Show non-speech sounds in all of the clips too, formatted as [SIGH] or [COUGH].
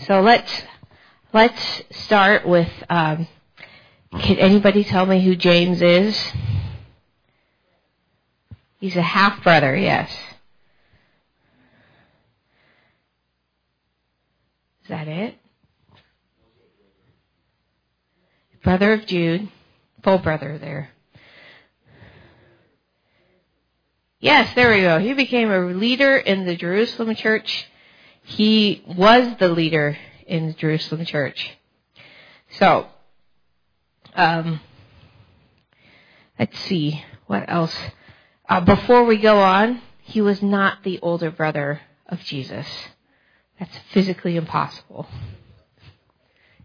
So let's let's start with. Um, can anybody tell me who James is? He's a half brother. Yes. Is that it? Brother of Jude, full brother there. Yes, there we go. He became a leader in the Jerusalem church he was the leader in the Jerusalem church. So, um, let's see what else. Uh, before we go on, he was not the older brother of Jesus. That's physically impossible.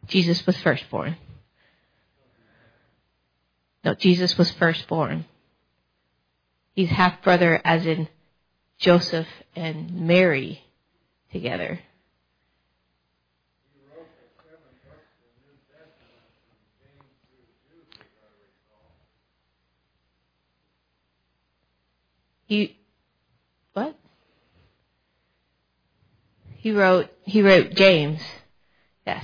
Jesus was firstborn. No, Jesus was firstborn. He's half brother as in Joseph and Mary together. He what? He wrote he wrote James. Yes.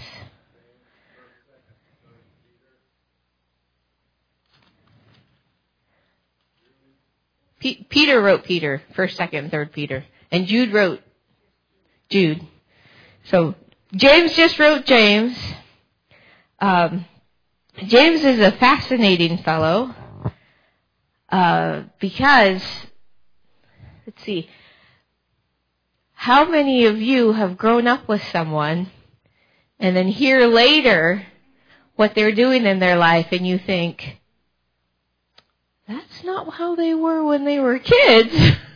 Peter wrote Peter, first, second, third Peter, and Jude wrote Jude. So James just wrote James. Um, James is a fascinating fellow uh, because, let's see, how many of you have grown up with someone and then hear later what they're doing in their life and you think, that's not how they were when they were kids. [LAUGHS]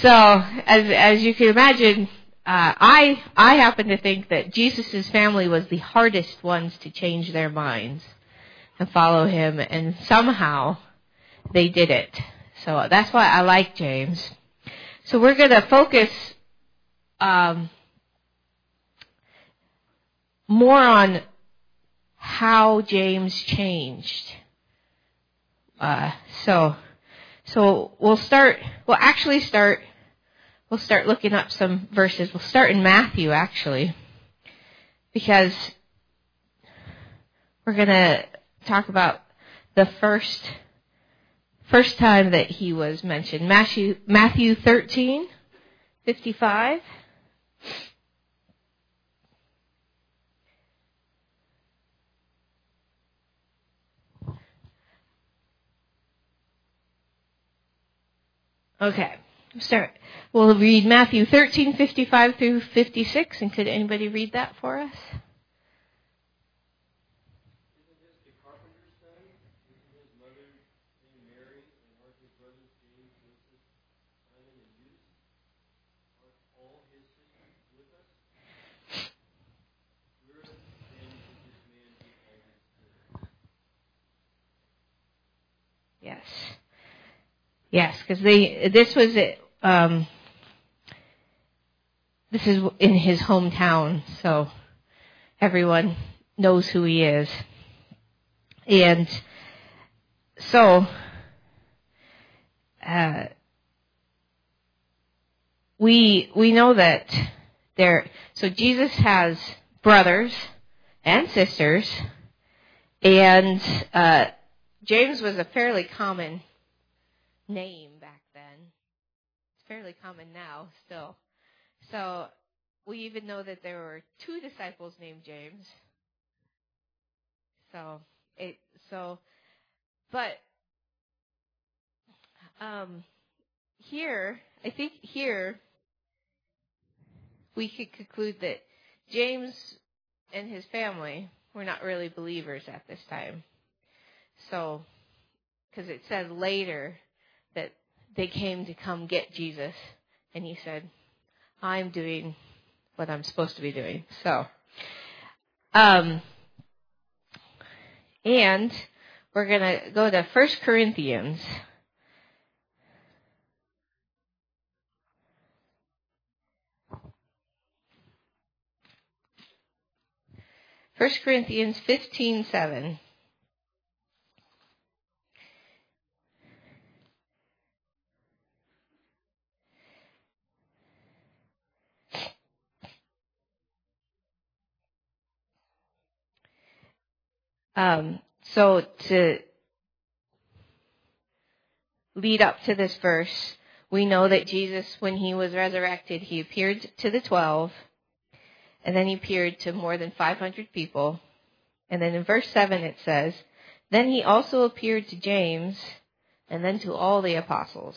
So, as as you can imagine, uh, I I happen to think that Jesus' family was the hardest ones to change their minds and follow him, and somehow they did it. So that's why I like James. So we're going to focus um, more on how James changed. Uh, so so we'll start, we'll actually start, we'll start looking up some verses. We'll start in Matthew actually, because we're going to talk about the first, first time that he was mentioned. Matthew, Matthew 13, 55. Okay. Start. We'll read Matthew 13:55 through 56 and could anybody read that for us? Yes. Yes, because they this was um, this is in his hometown, so everyone knows who he is, and so uh, we we know that there. So Jesus has brothers and sisters, and uh, James was a fairly common name back then. It's fairly common now still. So we even know that there were two disciples named James. So it so but um here I think here we could conclude that James and his family were not really believers at this time. So because it says later they came to come get Jesus, and he said, I'm doing what I'm supposed to be doing. So, um, and we're going to go to First Corinthians. First Corinthians fifteen seven. Um, so to lead up to this verse, we know that Jesus, when he was resurrected, he appeared to the twelve, and then he appeared to more than 500 people. And then in verse 7 it says, Then he also appeared to James, and then to all the apostles.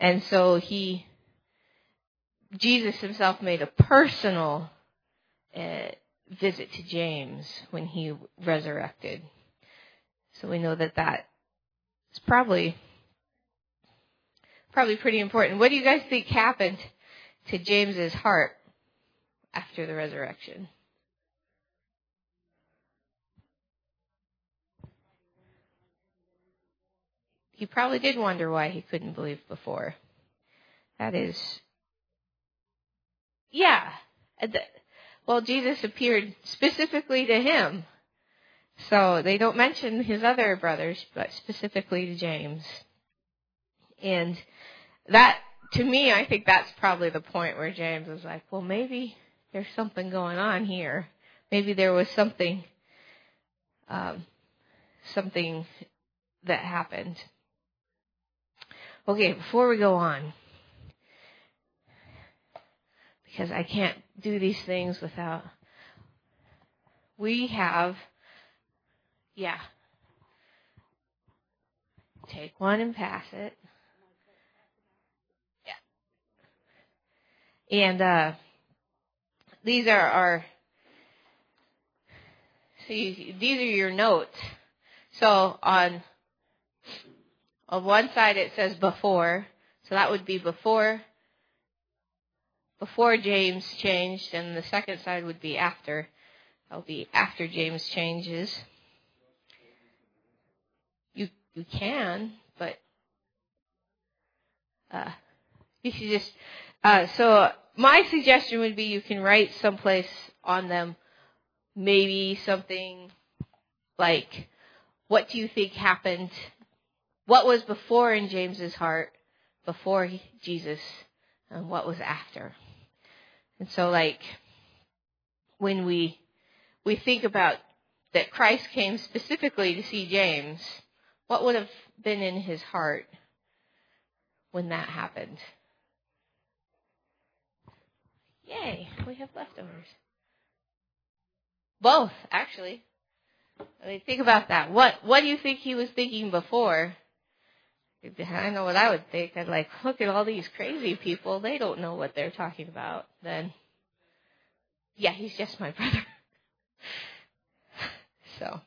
And so he, Jesus himself made a personal uh, visit to James when he resurrected. So we know that that is probably probably pretty important. What do you guys think happened to James's heart after the resurrection? He probably did wonder why he couldn't believe before. That is, yeah. Well, Jesus appeared specifically to him. So they don't mention his other brothers, but specifically to James. And that, to me, I think that's probably the point where James was like, well, maybe there's something going on here. Maybe there was something, um, something that happened. Okay, before we go on, because I can't do these things without. We have, yeah. Take one and pass it. Yeah. And uh, these are our. See, these are your notes. So on on one side it says before, so that would be before before James changed, and the second side would be after. That'll be after James changes. You you can, but uh, you should just. Uh, so my suggestion would be you can write someplace on them, maybe something like, "What do you think happened? What was before in James's heart, before Jesus, and what was after?" And so like when we we think about that Christ came specifically to see James, what would have been in his heart when that happened? Yay, we have leftovers. Both, actually. I mean, think about that. What what do you think he was thinking before? I know what I would think. I'd like, look at all these crazy people. They don't know what they're talking about. Then, yeah, he's just my brother. [LAUGHS] so.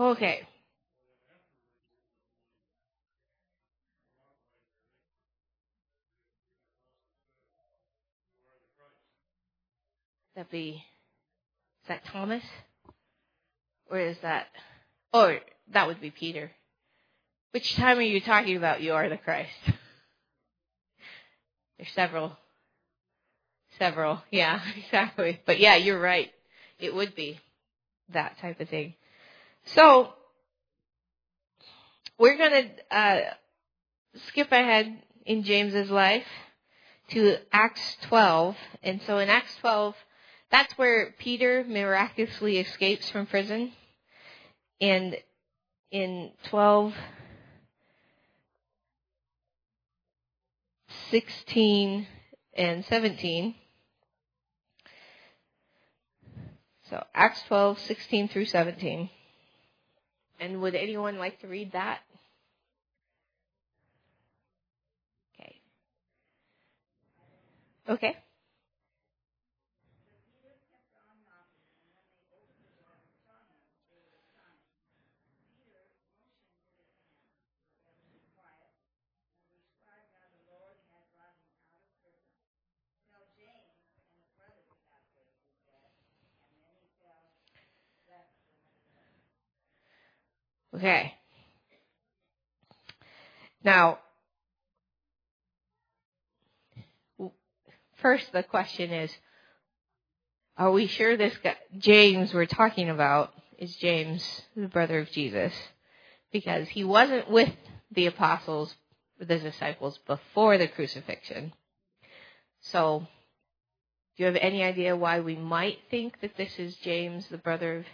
Okay. That be is that Thomas? Or is that or that would be Peter. Which time are you talking about you are the Christ? [LAUGHS] There's several. Several. Yeah, [LAUGHS] exactly. But yeah, you're right. It would be that type of thing. So we're going to uh, skip ahead in James's life to Acts 12. And so in Acts 12, that's where Peter miraculously escapes from prison. And in 12, 16, and 17. So Acts 12, 16 through 17. And would anyone like to read that? Okay. Okay. Okay. Now, first the question is, are we sure this guy, James we're talking about is James, the brother of Jesus? Because he wasn't with the apostles, the disciples before the crucifixion. So, do you have any idea why we might think that this is James, the brother of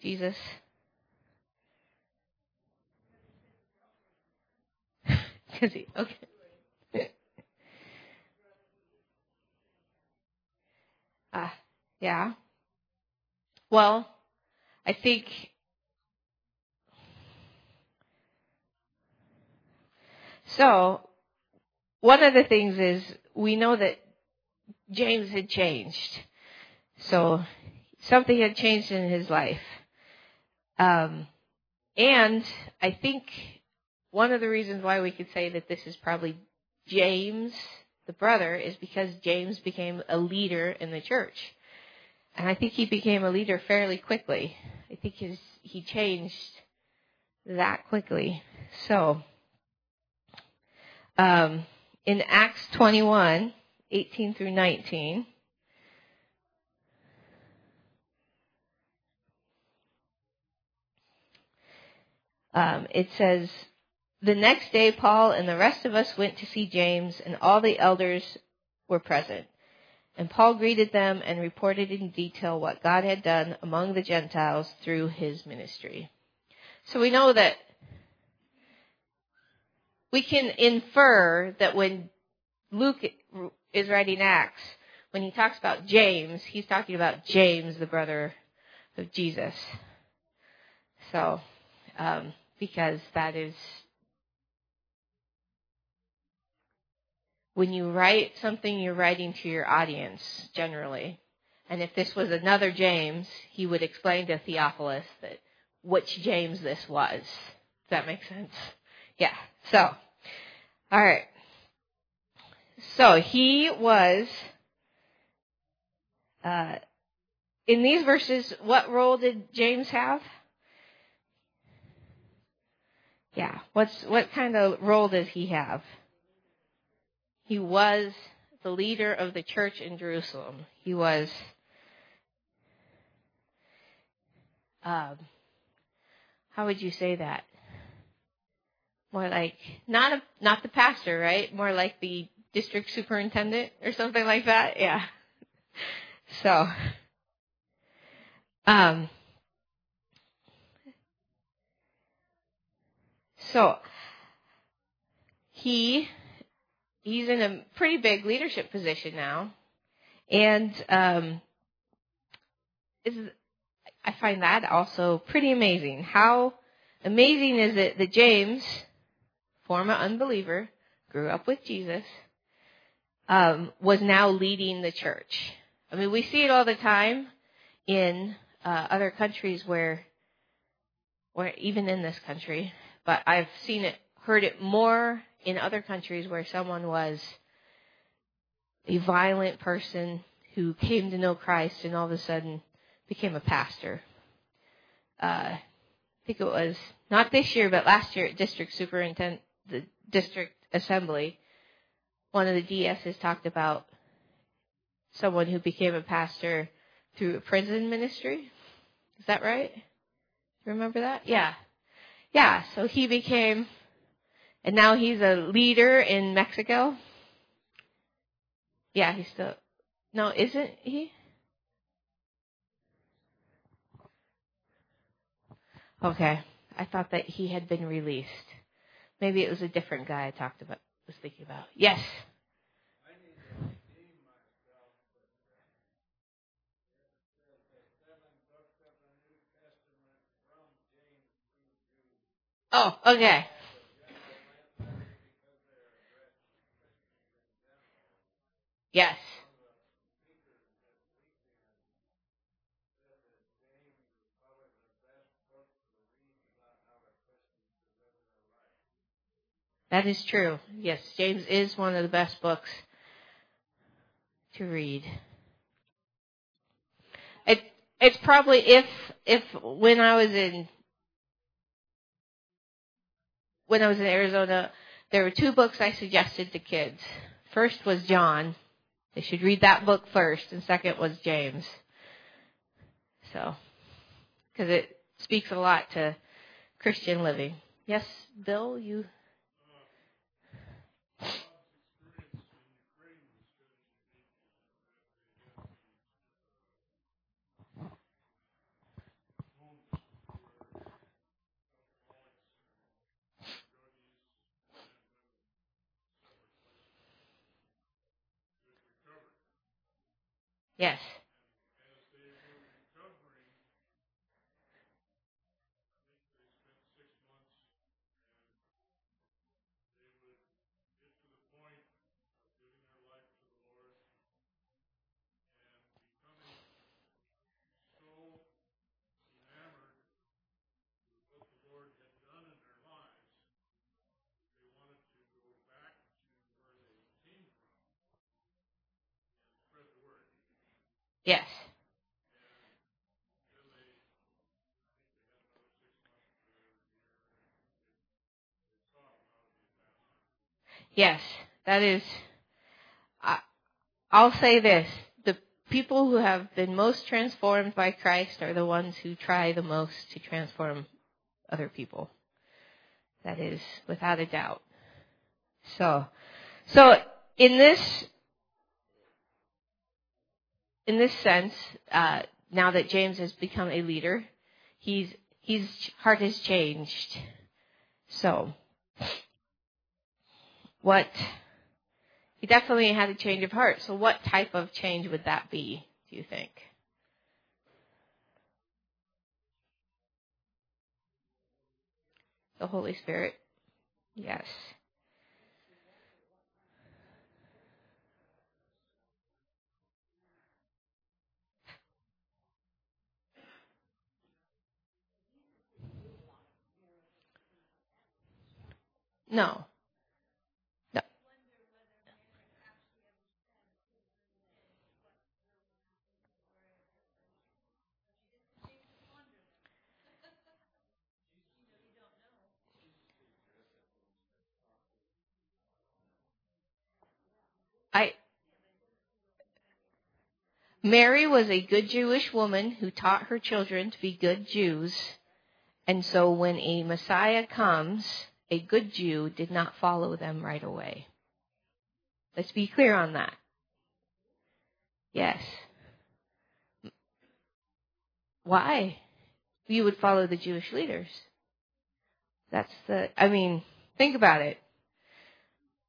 Jesus? Okay. [LAUGHS] Uh, yeah. Well, I think so. One of the things is we know that James had changed. So something had changed in his life. Um, and I think one of the reasons why we could say that this is probably James the brother is because James became a leader in the church. And I think he became a leader fairly quickly. I think his, he changed that quickly. So, um, in Acts 21, 18 through 19, um, it says, the next day, Paul and the rest of us went to see James, and all the elders were present. And Paul greeted them and reported in detail what God had done among the Gentiles through his ministry. So we know that we can infer that when Luke is writing Acts, when he talks about James, he's talking about James, the brother of Jesus. So, um, because that is when you write something, you're writing to your audience generally. And if this was another James, he would explain to Theophilus that which James this was. Does that make sense? Yeah. So, all right. So he was uh, in these verses. What role did James have? Yeah. What's what kind of role does he have? He was the leader of the church in Jerusalem. He was um, how would you say that? More like not a not the pastor, right? More like the district superintendent or something like that. Yeah. [LAUGHS] So um so he he's in a pretty big leadership position now, and um, is I find that also pretty amazing. How amazing is it that James, former unbeliever, grew up with Jesus, um, was now leading the church. I mean, we see it all the time in uh, other countries where, or even in this country, but I've seen it, heard it more in other countries where someone was a violent person who came to know Christ and all of a sudden became a pastor. Uh, I think it was not this year, but last year at district superintendent, the district assembly, one of the DSs talked about someone who became a pastor through a prison ministry. Is that right? Remember that? Yeah. Yeah, so he became and now he's a leader in Mexico. Yeah, he's still. No, isn't he? Okay. I thought that he had been released. Maybe it was a different guy I talked about, was thinking about. Yes. Oh, okay. Yes. That is true. Yes, James is one of the best books to read. It it's probably if if when I was in when I was in Arizona, there were two books I suggested to kids First was John. They should read that book first, and second was James. So, because it speaks a lot to Christian living. Yes, Bill, you. Yes. Yes. Yes, that is. I, I'll say this: the people who have been most transformed by Christ are the ones who try the most to transform other people. That is without a doubt. So, so in this in this sense, uh, now that James has become a leader, he's his heart has changed. So, what he definitely had a change of heart. So, what type of change would that be? Do you think? The Holy Spirit. Yes. No. I Mary was a good Jewish woman who taught her children to be good Jews. And so when a Messiah comes, a good Jew did not follow them right away. Let's be clear on that. Yes. Why? You would follow the Jewish leaders. That's the, I mean, think about it.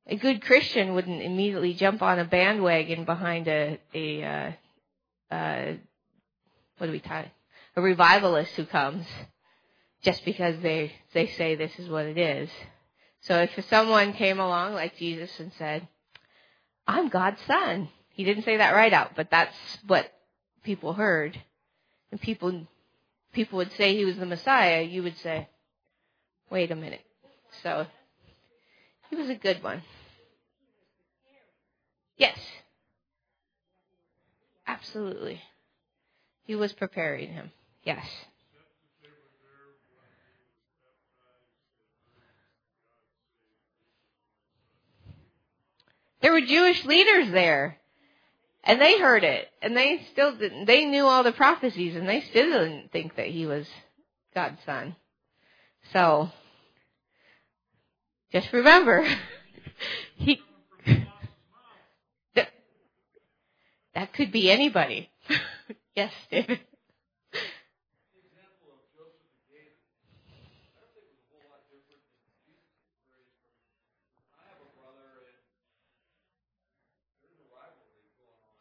A good Christian wouldn't immediately jump on a bandwagon behind a, a, uh, uh, what do we call it? A revivalist who comes just because they they say this is what it is. So if someone came along like Jesus and said, "I'm God's son," he didn't say that right out, but that's what people heard, and people people would say he was the Messiah. You would say, "Wait a minute." So he was a good one. Yes. Absolutely. He was preparing him. Yes. There were Jewish leaders there. And they heard it. And they still didn't, they knew all the prophecies and they still didn't think that he was God's son. So, just remember, [LAUGHS] he, [LAUGHS] that, that could be anybody. [LAUGHS] yes, David.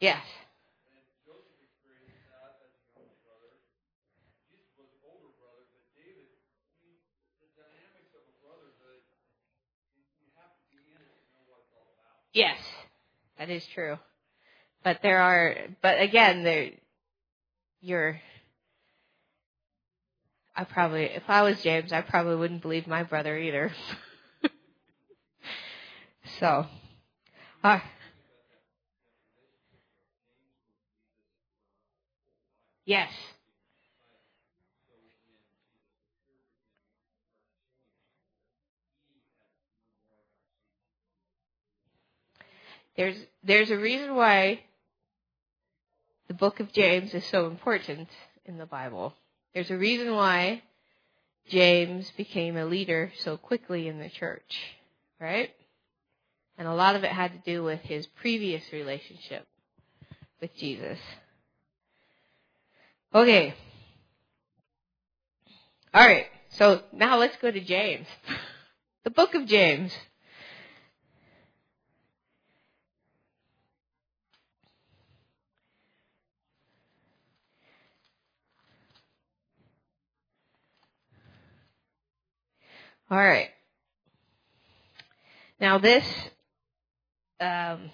Yes. Yes, that is true. But there are, but again, there, you're, I probably, if I was James, I probably wouldn't believe my brother either. [LAUGHS] so, uh, Yes. there's there's a reason why the book of James is so important in the Bible. There's a reason why James became a leader so quickly in the church, right? And a lot of it had to do with his previous relationship with Jesus. Okay. All right. So now let's go to James. [LAUGHS] the book of James. All right. Now this, um,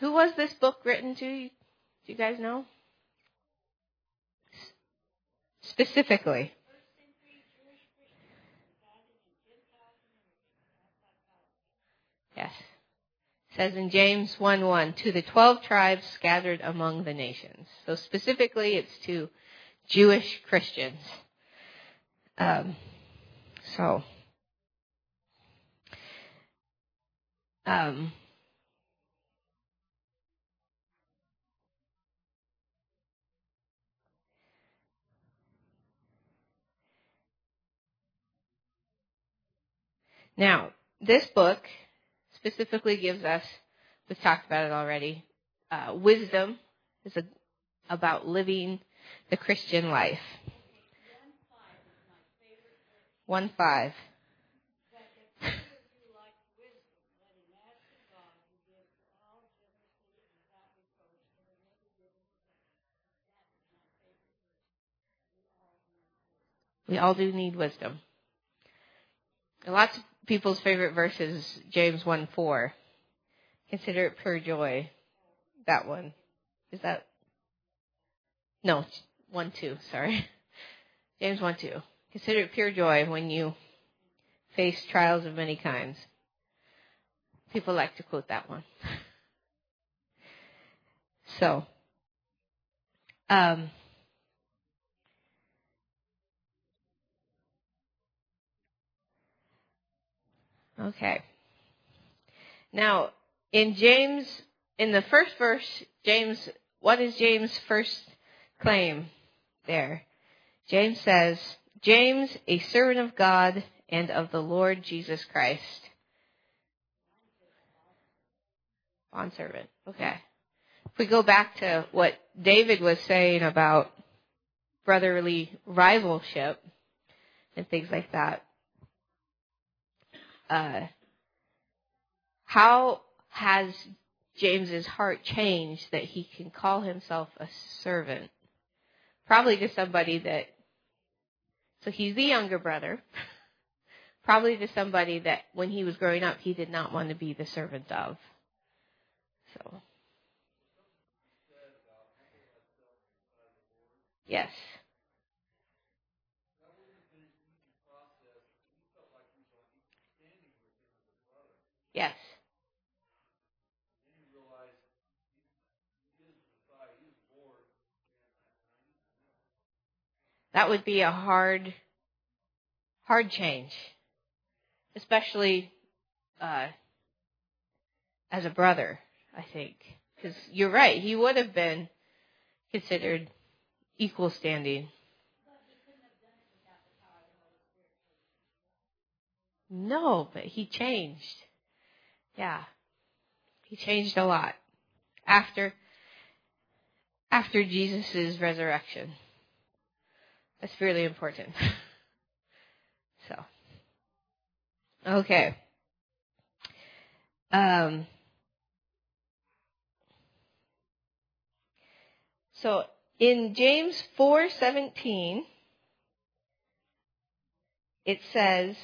who was this book written to? Do you guys know? Specifically. Yes. It says in James 1 1, to the 12 tribes scattered among the nations. So specifically, it's to Jewish Christians. Um, so, um, now, this book specifically gives us, we've talked about it already, uh, wisdom is a, about living the Christian life. One five. [LAUGHS] We all do need wisdom. Lots of people's favorite verse is James 1 4. Consider it pure joy. That one. Is that? No, 1 2, sorry. [LAUGHS] James 1 2. Consider it pure joy when you face trials of many kinds. People like to quote that one. [LAUGHS] So, um, okay. Now, in James, in the first verse, James, what is James' first claim there? James says, James, a servant of God and of the Lord Jesus Christ. Bondservant. Okay. If we go back to what David was saying about brotherly rivalship and things like that, uh, how has James's heart changed that he can call himself a servant? Probably to somebody that so he's the younger brother, [LAUGHS] probably to somebody that when he was growing up he did not want to be the servant of. So. Yes. Yes. That would be a hard, hard change, especially uh, as a brother. I think because you're right, he would have been considered equal standing. No, but he changed. Yeah. He changed a lot after after Jesus' resurrection. That's really important. [LAUGHS] so, okay. Um, so in James 4:17 it says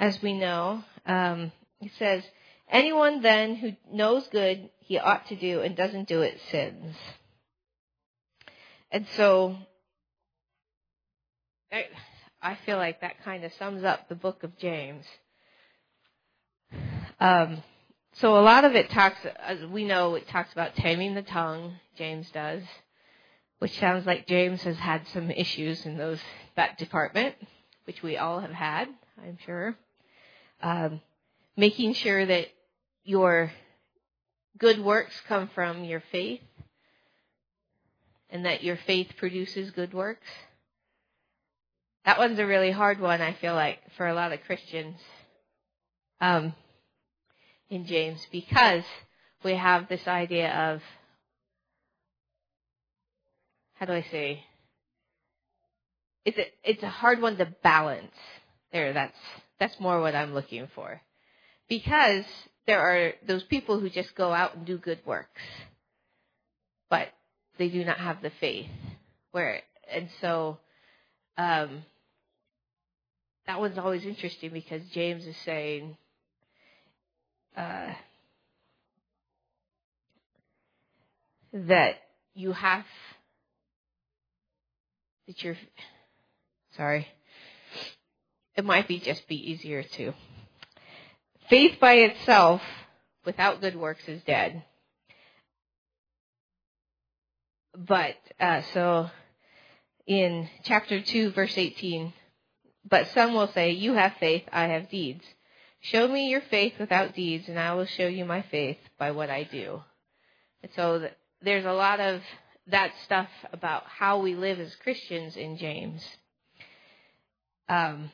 as we know um, it says anyone then who knows good he ought to do and doesn't do it sins. And so I feel like that kind of sums up the book of James. Um, so a lot of it talks, as we know, it talks about taming the tongue. James does, which sounds like James has had some issues in those that department. which we all have had, I'm sure. Um, making sure that your good works come from your faith and that your faith produces good works. That one's a really hard one, I feel like, for a lot of Christians um, in James because we have this idea of how do I say? It's a it's a hard one to balance. There, that's that's more what I'm looking for, because there are those people who just go out and do good works, but they do not have the faith. Where and so, um, that one's always interesting because James is saying. Uh, that you have that you're sorry it might be just be easier to. Faith by itself without good works is dead. But uh, so in chapter 2 verse 18 but some will say you have faith i have deeds. Show me your faith without deeds and i will show you my faith by what i do and so there's a lot of that stuff about how we live as Christians in James. Um,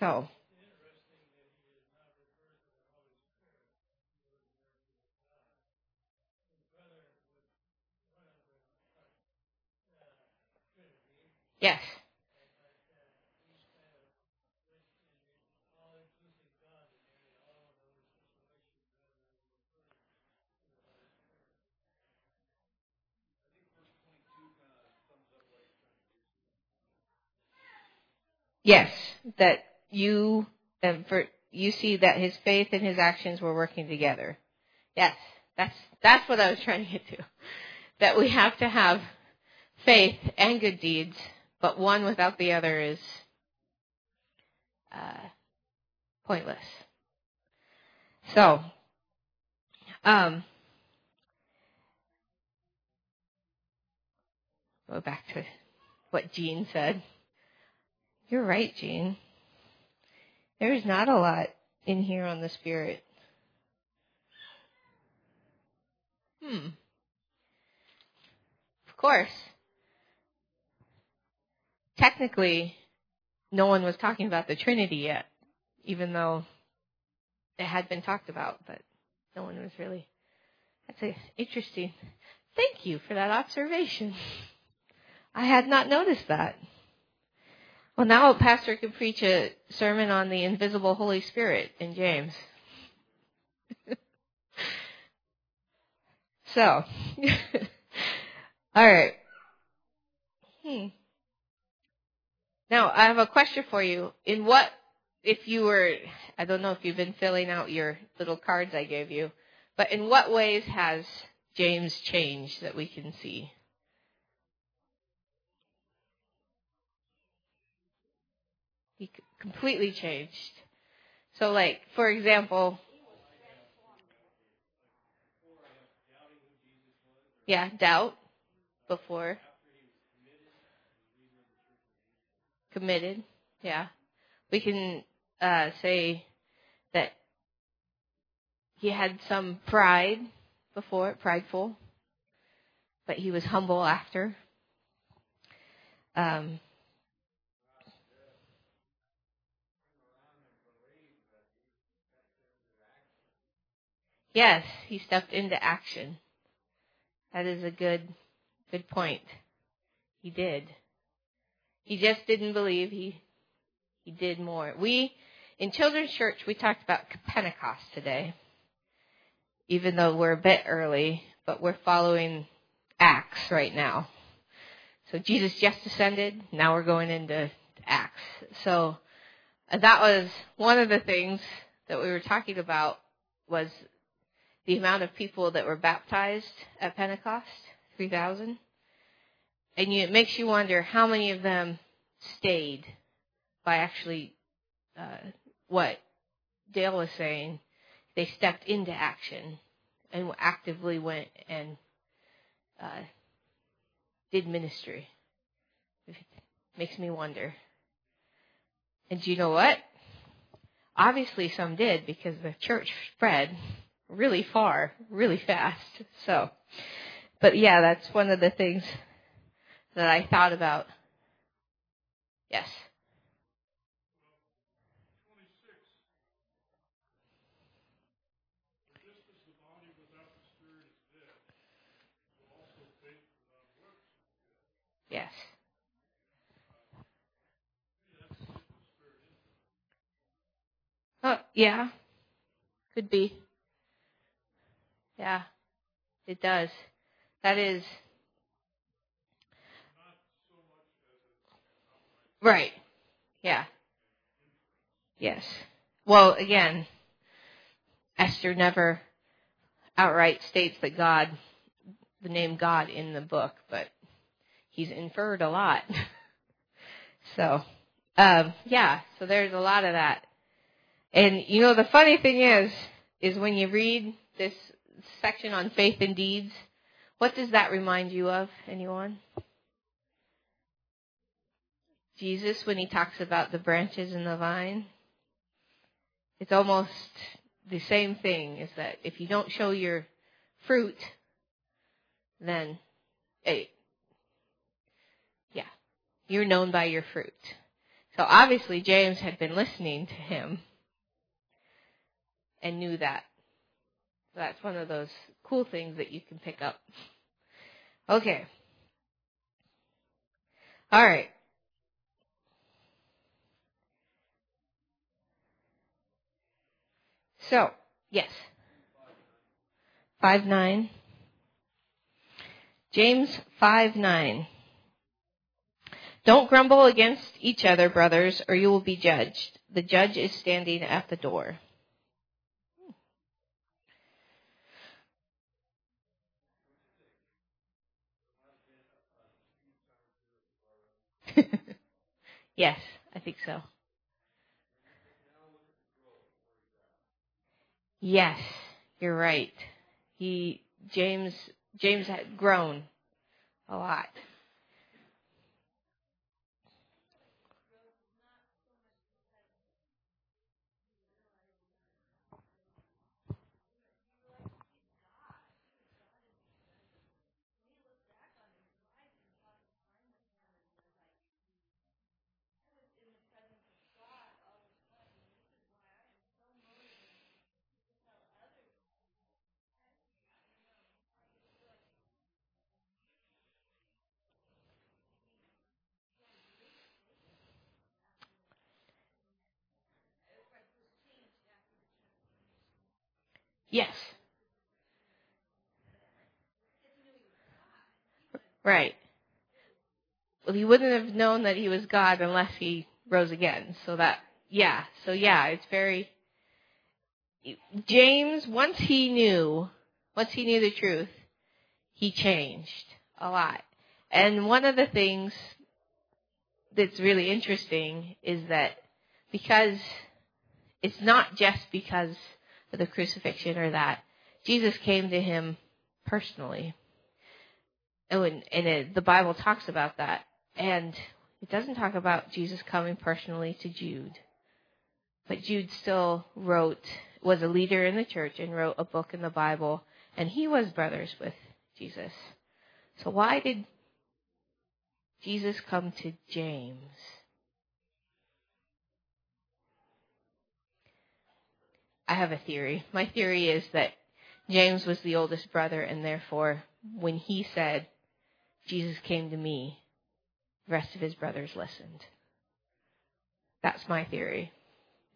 so. Yes. Yes, that you and for you see that his faith and his actions were working together. Yes, that's that's what I was trying to get to. That we have to have faith and good deeds, but one without the other is uh, pointless. So, um, go back to what Jean said. You're right, Jean. There's not a lot in here on the Spirit. Hmm. Of course. Technically, no one was talking about the Trinity yet, even though it had been talked about, but no one was really. That's a, interesting. Thank you for that observation. [LAUGHS] I had not noticed that. Well, now a pastor could preach a sermon on the invisible Holy Spirit in James. [LAUGHS] so, [LAUGHS] all right. Hmm. Now, I have a question for you. In what, if you were, I don't know if you've been filling out your little cards I gave you, but in what ways has James changed that we can see? He completely changed. So, like, for example, yeah, doubt before. Committed, yeah. We can uh, say that he had some pride before, prideful, but he was humble after. Um, Yes, he stepped into action. That is a good good point. He did. He just didn't believe he he did more. We in children's church we talked about Pentecost today. Even though we're a bit early, but we're following Acts right now. So Jesus just ascended, now we're going into Acts. So uh, that was one of the things that we were talking about was the amount of people that were baptized at Pentecost, 3,000. And you, it makes you wonder how many of them stayed by actually uh, what Dale was saying. They stepped into action and actively went and uh, did ministry. It makes me wonder. And do you know what? Obviously, some did because the church spread really far, really fast. So, but yeah, that's one of the things that I thought about. Yes. Yes. Oh, yeah. Could be. Yeah. It does. That is. Right. Yeah. Yes. Well, again, Esther never outright states that God, the name God in the book, but he's inferred a lot. [LAUGHS] so, um, yeah, so there's a lot of that. And you know, the funny thing is, is when you read this section on faith and deeds, what does that remind you of? Anyone? Jesus, when he talks about the branches and the vine, it's almost the same thing. Is that if you don't show your fruit, then hey, yeah, you're known by your fruit. So obviously James had been listening to him and knew that. That's one of those cool things that you can pick up. Okay. All right. So, yes. 5 9. James 5 9. Don't grumble against each other, brothers, or you will be judged. The judge is standing at the door. [LAUGHS] yes, I think so. Yes, you're right. He James James had grown a lot. Yes. Right. Well, he wouldn't have known that he was God unless he rose again. So that, yeah. So yeah, it's very. James, once he knew, once he knew the truth, he changed a lot. And one of the things that's really interesting is that because it's not just because the crucifixion or that. Jesus came to him personally. And, and it, the Bible talks about that. And it doesn't talk about Jesus coming personally to Jude. But Jude still wrote, was a leader in the church and wrote a book in the Bible. And he was brothers with Jesus. So why did Jesus come to James? I have a theory. My theory is that James was the oldest brother, and therefore, when he said, Jesus came to me, the rest of his brothers listened. That's my theory,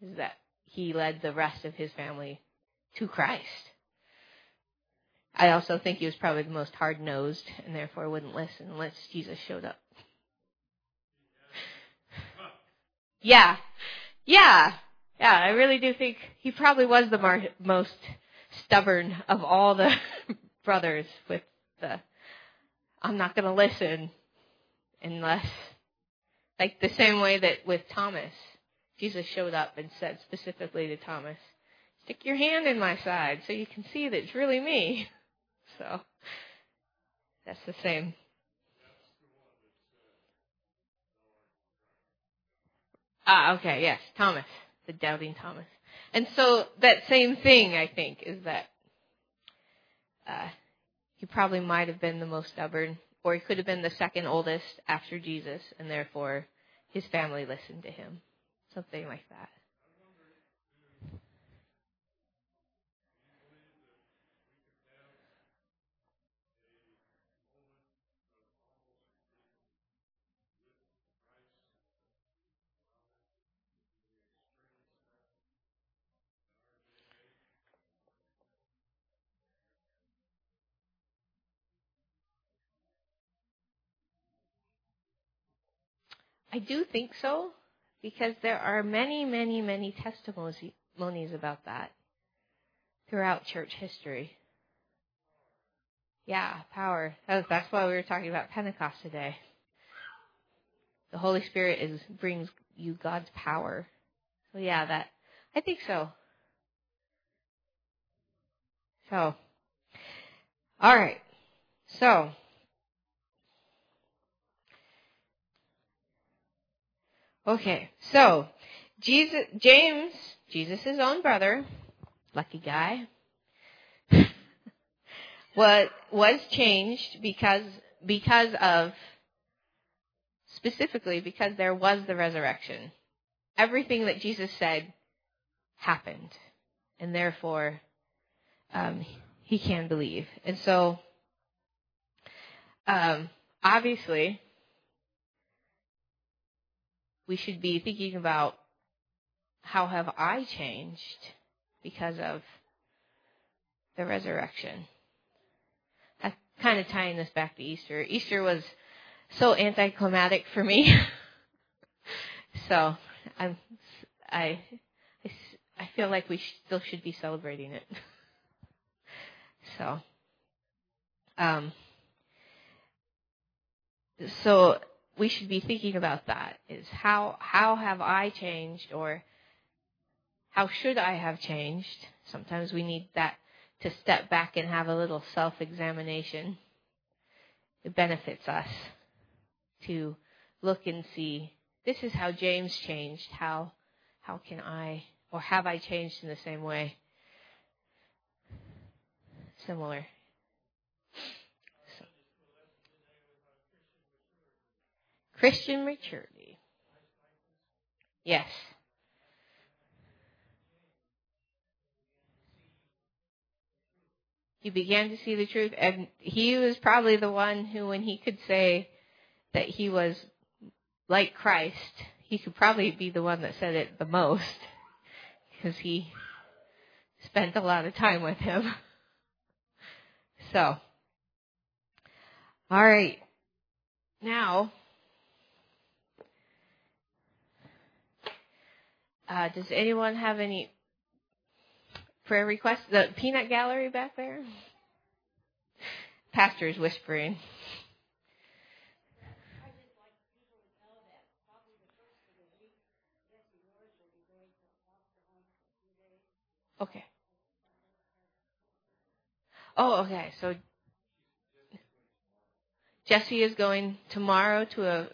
is that he led the rest of his family to Christ. I also think he was probably the most hard nosed and therefore wouldn't listen unless Jesus showed up. Yeah. Yeah. Yeah, I really do think he probably was the mar- most stubborn of all the [LAUGHS] brothers with the I'm not going to listen unless like the same way that with Thomas Jesus showed up and said specifically to Thomas stick your hand in my side so you can see that it's really me. [LAUGHS] So that's the same. Ah, okay, yes, Thomas, the doubting Thomas. And so that same thing, I think, is that uh, he probably might have been the most stubborn, or he could have been the second oldest after Jesus, and therefore his family listened to him. Something like that. I do think so, because there are many, many, many testimonies about that throughout church history. Yeah, power. That's why we were talking about Pentecost today. The Holy Spirit is brings you God's power. So yeah, that I think so. So, all right. So, Okay, so Jesus, James, Jesus' own brother, lucky guy, [LAUGHS] was was changed because because of specifically because there was the resurrection. Everything that Jesus said happened, and therefore um, he can believe. And so, um, obviously, we should be thinking about how have I changed because of the resurrection. That's kind of tying this back to Easter. Easter was so anticlimactic for me. [LAUGHS] so I'm, I, I, I feel like we still should be celebrating it. [LAUGHS] so, um, so we should be thinking about that is how how have I changed or how should I have changed? Sometimes we need that to step back and have a little self-examination. It benefits us to look and see this is how James changed. How how can I or have I changed in the same way? Similar. Christian maturity. Yes. He began to see the truth, and he was probably the one who, when he could say that he was like Christ, he could probably be the one that said it the most, [LAUGHS] because he spent a lot of time with him. [LAUGHS] So, all right. Now, Uh, does anyone have any prayer requests? The peanut gallery back there? Pastor is whispering. Okay. Oh, okay. So Jesse is going tomorrow to a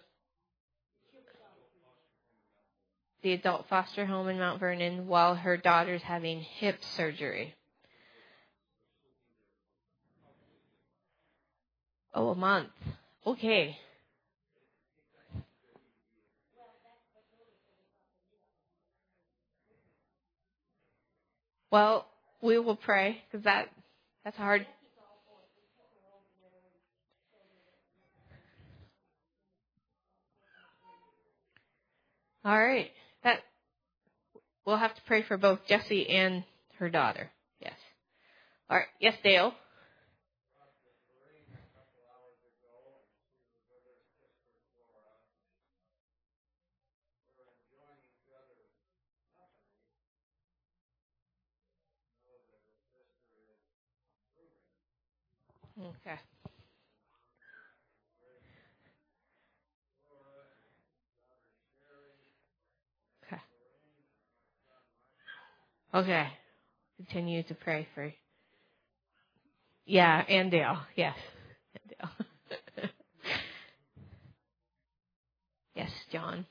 the adult foster home in Mount Vernon while her daughter's having hip surgery. Oh, a month. Okay. Well, we will pray because that that's hard. All right. That we'll have to pray for both Jesse and her daughter. Yes. All right. Yes, Dale. Okay. Okay. continue to pray for. Yeah, and Dale. Yes, and Dale. yes, John.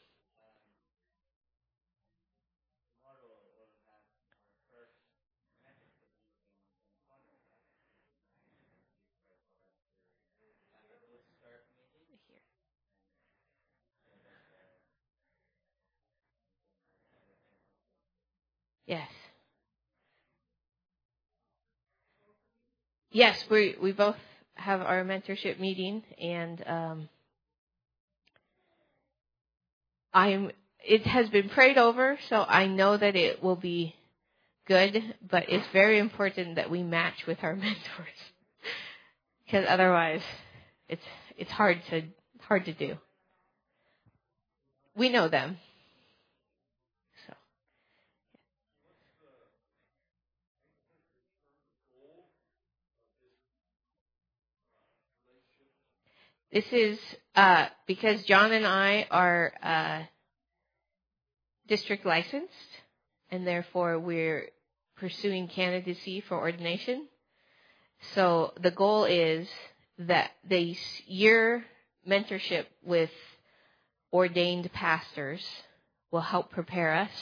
Yes. Yes, we we both have our mentorship meeting, and um, I'm. It has been prayed over, so I know that it will be good. But it's very important that we match with our [LAUGHS] mentors, because otherwise, it's it's hard to hard to do. We know them. This is uh, because John and I are uh, district licensed, and therefore we're pursuing candidacy for ordination. So the goal is that the year mentorship with ordained pastors will help prepare us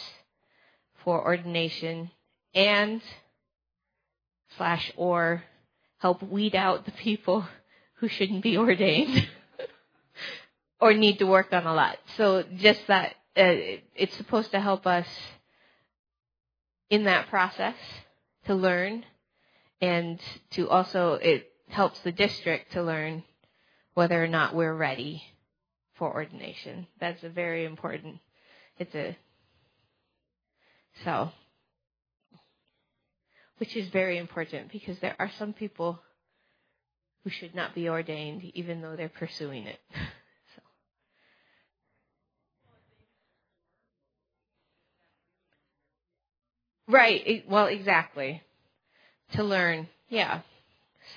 for ordination and slash or help weed out the people who shouldn't be [LAUGHS] ordained or need to work on a lot. So just that uh, it's supposed to help us in that process to learn and to also it helps the district to learn whether or not we're ready for ordination. That's a very important it's a so which is very important because there are some people who should not be ordained even though they're pursuing it. [LAUGHS] so. Right. Well, exactly. To learn. Yeah.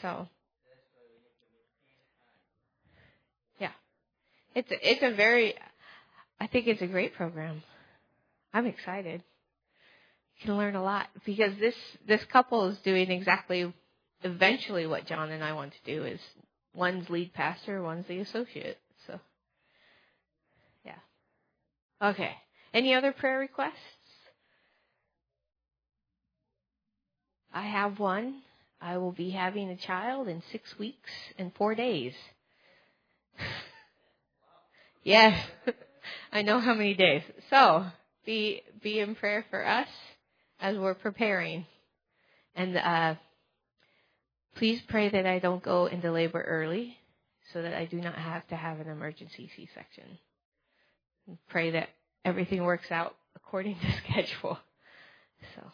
So. Yeah. It's a, it's a very, I think it's a great program. I'm excited. You can learn a lot because this, this couple is doing exactly eventually what John and I want to do is one's lead pastor, one's the associate. So, yeah. Okay. Any other prayer requests? I have one. I will be having a child in six weeks and four days. [LAUGHS] yes, [LAUGHS] I know how many days. So be be in prayer for us as we're preparing, and uh, Please pray that I don't go into labor early so that I do not have to have an emergency C section. Pray that everything works out according to [LAUGHS] schedule. So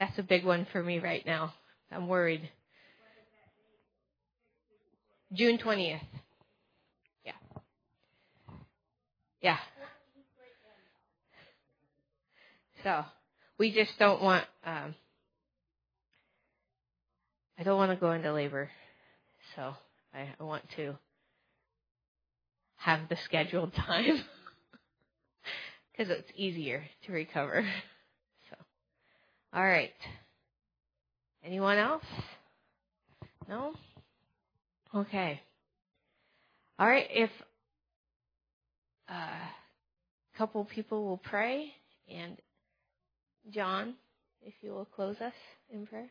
that's a big one for me right now. I'm worried. June 20th. Yeah. Yeah. So we just don't want um, I don't want to go into labor, so I, I want to have the scheduled [LAUGHS] time because it's easier to recover. [LAUGHS] So, all right. Anyone else? No? Okay. All right. If uh, a couple people will pray, and John, if you will close us in prayer.